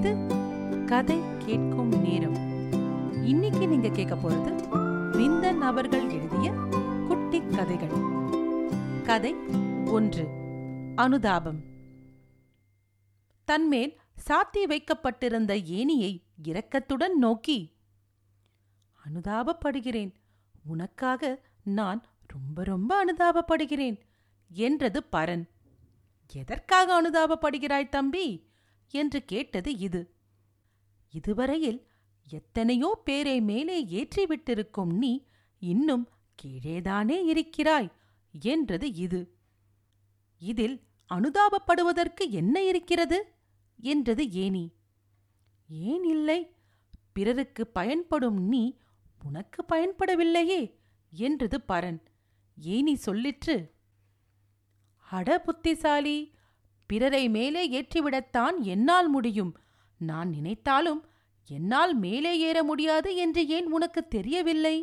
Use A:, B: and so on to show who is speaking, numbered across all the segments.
A: இது கதை கேட்கும் நேரம். இன்னைக்கு நீங்க கேட்க போறது விந்தன் அவர்கள் எழுதிய குட்டி கதைகள். கதை ஒன்று அனுதாபம். தன்மேல் சாத்தி வைக்கப்பட்டிருந்த ஏணியை இரக்கத்துடன் நோக்கி அனுதாபப்படுகிறேன். உனக்காக நான் ரொம்ப ரொம்ப அனுதாபப்படுகிறேன் என்றது பரன். எதற்காக அனுதாபப்படுகிறாய் தம்பி? என்று கேட்டது இது. இதுவரையில் எத்தனையோ பேரை மேலே ஏற்றிவிட்டிருக்கும் நீ இன்னும் கீழேதானே இருக்கிறாய் என்றது இது. இதில் அனுதாபப்படுவதற்கு என்ன இருக்கிறது? என்றது ஏனி ஏன் இல்லை? பிறருக்கு பயன்படும் நீ உனக்கு பயன்படவில்லையே என்றது பரன். ஏனி சொல்லிற்று. அட புத்திசாலி பிறரை மேலே ஏற்றிவிடத்தான் என்னால் முடியும். நான் நினைத்தாலும் என்னால் மேலே ஏற முடியாது என்று ஏன் உனக்கு தெரியவில்லை?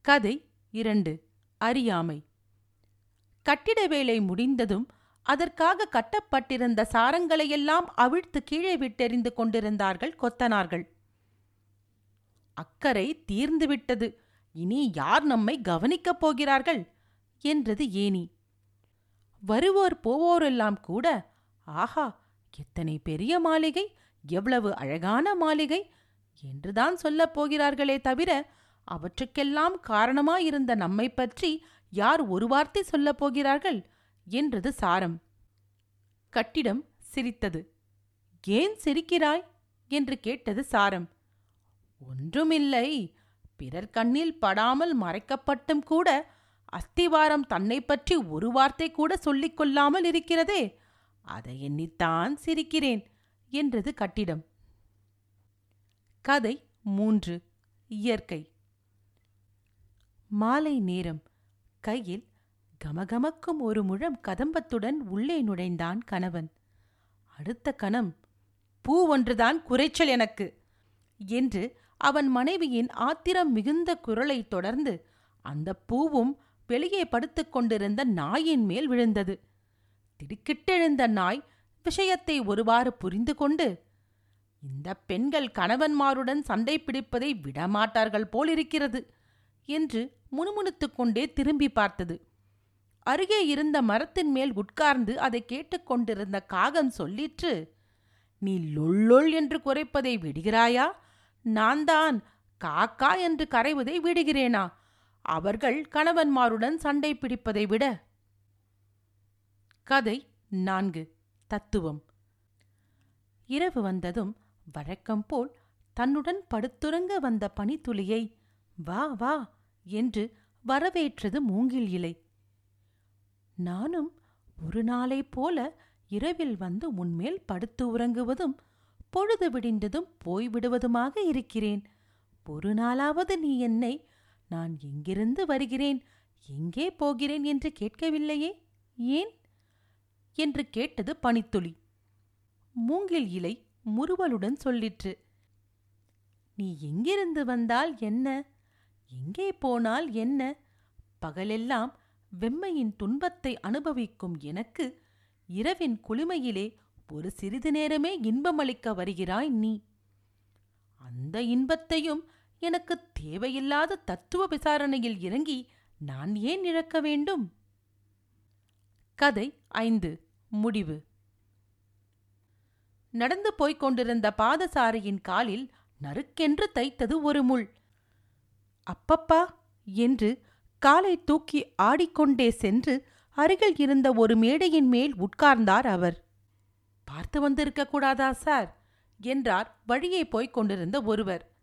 A: கதை இரண்டு. அறியாமை. கட்டிட வேலை முடிந்ததும் அதற்காக கட்டப்பட்டிருந்த சாரங்களையெல்லாம் அவிழ்த்து கீழே விட்டெறிந்து கொண்டிருந்தார்கள் கொத்தனார்கள். அக்கறை தீர்ந்துவிட்டது. இனி யார் நம்மை கவனிக்கப் போகிறார்கள்? என்றது ஏனி வருவோர் போவோரெல்லாம் கூட ஆஹா எத்தனை பெரிய மாளிகை எவ்வளவு அழகான மாளிகை என்றுதான் சொல்லப் போகிறார்களே தவிர அவற்றுக்கெல்லாம் காரணமாயிருந்த நம்மை பற்றி யார் ஒரு வார்த்தை சொல்லப் போகிறார்கள் என்றது சாரம். கட்டிடம் சிரித்தது. ஏன் சிரிக்கிறாய்? என்று கேட்டது சாரம். ஒன்றுமில்லை பிறர் கண்ணில் படாமல் மறைக்கப்பட்டும் கூட அஸ்திவாரம் தன்னை பற்றி ஒரு வார்த்தை கூட சொல்லிக் கொள்ளாமல் இருக்கிறதே. அதை எண்ணித்தான் சிரிக்கிறேன் என்றது கட்டிடம். கதை மூன்று. இயற்கை. மாலை நேரம். கையில் கமகமக்கும் ஒரு முழம் கதம்பத்துடன் உள்ளே நுழைந்தான் கணவன். அடுத்த கணம். பூ ஒன்றுதான் குறைச்சல் எனக்கு என்று அவன் மனைவியின் ஆத்திரம் மிகுந்த குரலை தொடர்ந்து அந்த பூவும் வெளியே படுத்துக் கொண்டிருந்த நாயின் மேல் விழுந்தது. திடுக்கிட்டெழுந்த நாய் விஷயத்தை ஒருவாறு புரிந்து கொண்டு இந்த பெண்கள் கணவன்மாருடன் சண்டை பிடிப்பதை விடமாட்டார்கள் போலிருக்கிறது என்று முணுமுணுத்துக் கொண்டே திரும்பி பார்த்தது. அருகே இருந்த மரத்தின் மேல் உட்கார்ந்து அதை கேட்டுக்கொண்டிருந்த காகம் சொல்லிற்று நீ லொள்ளொள் என்று குறைப்பதை விடுகிறாயா? நான் தான் காக்கா என்று கரைவதை விடுகிறேனா? அவர்கள் கணவன்மாருடன் சண்டை பிடிப்பதை விட. கதை நான்கு. தத்துவம். இரவு வந்ததும் வழக்கம் போல் தன்னுடன் படுத்துறங்க வந்த பனித்துளியை வா வா என்று வரவேற்றது மூங்கில் இலை. நானும் ஒரு நாளைப் போல இரவில் வந்து உன்மேல் படுத்து உறங்குவதும் பொழுது விடிந்ததும் போய்விடுவதுமாக இருக்கிறேன். ஒரு நாளாவது நீ என்னை நான் எங்கிருந்து வருகிறேன்? எங்கே போகிறேன் என்று கேட்கவில்லையே? ஏன்? என்று கேட்டது பனித்துளி. மூங்கில் இலை முறுவலுடன் சொல்லிற்று. நீ எங்கிருந்து வந்தால் என்ன? எங்கே போனால் என்ன? பகலெல்லாம் வெம்மையின் துன்பத்தை அனுபவிக்கும் எனக்கு இரவின் குளுமையிலே ஒரு சிறிது நேரமே இன்பமளிக்க வருகிறாய் நீ. அந்த இன்பத்தையும் எனக்கு தேவையில்லாத தத்துவ விசாரணையில் இறங்கி நான் ஏன் இழக்க வேண்டும்? கதை ஐந்து. முடிவு. நடந்து போய்க் கொண்டிருந்த பாதசாரியின் காலில் நறுக்கென்று தைத்தது ஒரு முள். அப்பப்பா! என்று காலை தூக்கி ஆடிக்கொண்டே சென்று அருகில் இருந்த ஒரு மேடையின் மேல் உட்கார்ந்தார் அவர். பார்த்து வந்திருக்க கூடாதா சார்? என்றார் வழியே போய்க் கொண்டிருந்த ஒருவர்.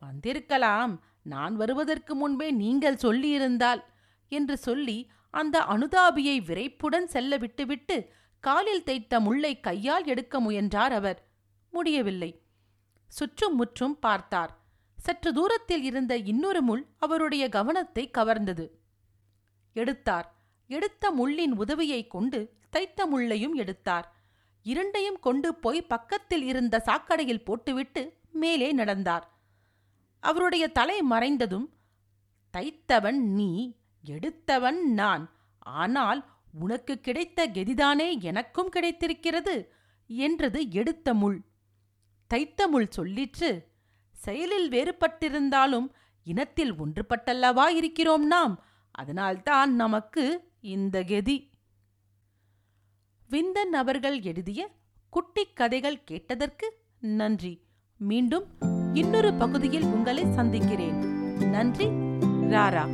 A: வந்திருக்கலாம். நான் வருவதற்கு முன்பே நீங்கள் சொல்லியிருந்தால் என்று சொல்லி அந்த அனுதாபியை விரைப்புடன் செல்ல விட்டுவிட்டு காலில் தைத்த முள்ளை கையால் எடுக்க முயன்றார் அவர். முடியவில்லை. சுற்றும் முற்றும் பார்த்தார். சற்று தூரத்தில் இருந்த இன்னொரு முள் அவருடைய கவனத்தை கவர்ந்தது. எடுத்தார். எடுத்த முள்ளின் உதவியைக் கொண்டு தைத்த முள்ளையும் எடுத்தார். இரண்டையும் கொண்டு போய் பக்கத்தில் இருந்த சாக்கடையில் போட்டுவிட்டு மேலே நடந்தார். அவருடைய தலை மறைந்ததும் தைத்தவன் நீ எடுத்தவன் நான். ஆனால் உனக்கு கிடைத்த கெதிதானே எனக்கும் கிடைத்திருக்கிறது என்றது எடுத்த முள். தைத்த முள் சொல்லிற்று செயலில் வேறுபட்டிருந்தாலும் இனத்தில் ஒன்றுபட்டல்லவா இருக்கிறோம் நாம். அதனால்தான் நமக்கு இந்த கெதி. விந்தன் அவர்கள் எழுதிய குட்டிக் கதைகள் கேட்டதற்கு நன்றி. மீண்டும் இன்னொரு பகுதியில் உங்களை சந்திக்கிறேன். நன்றி ராரா.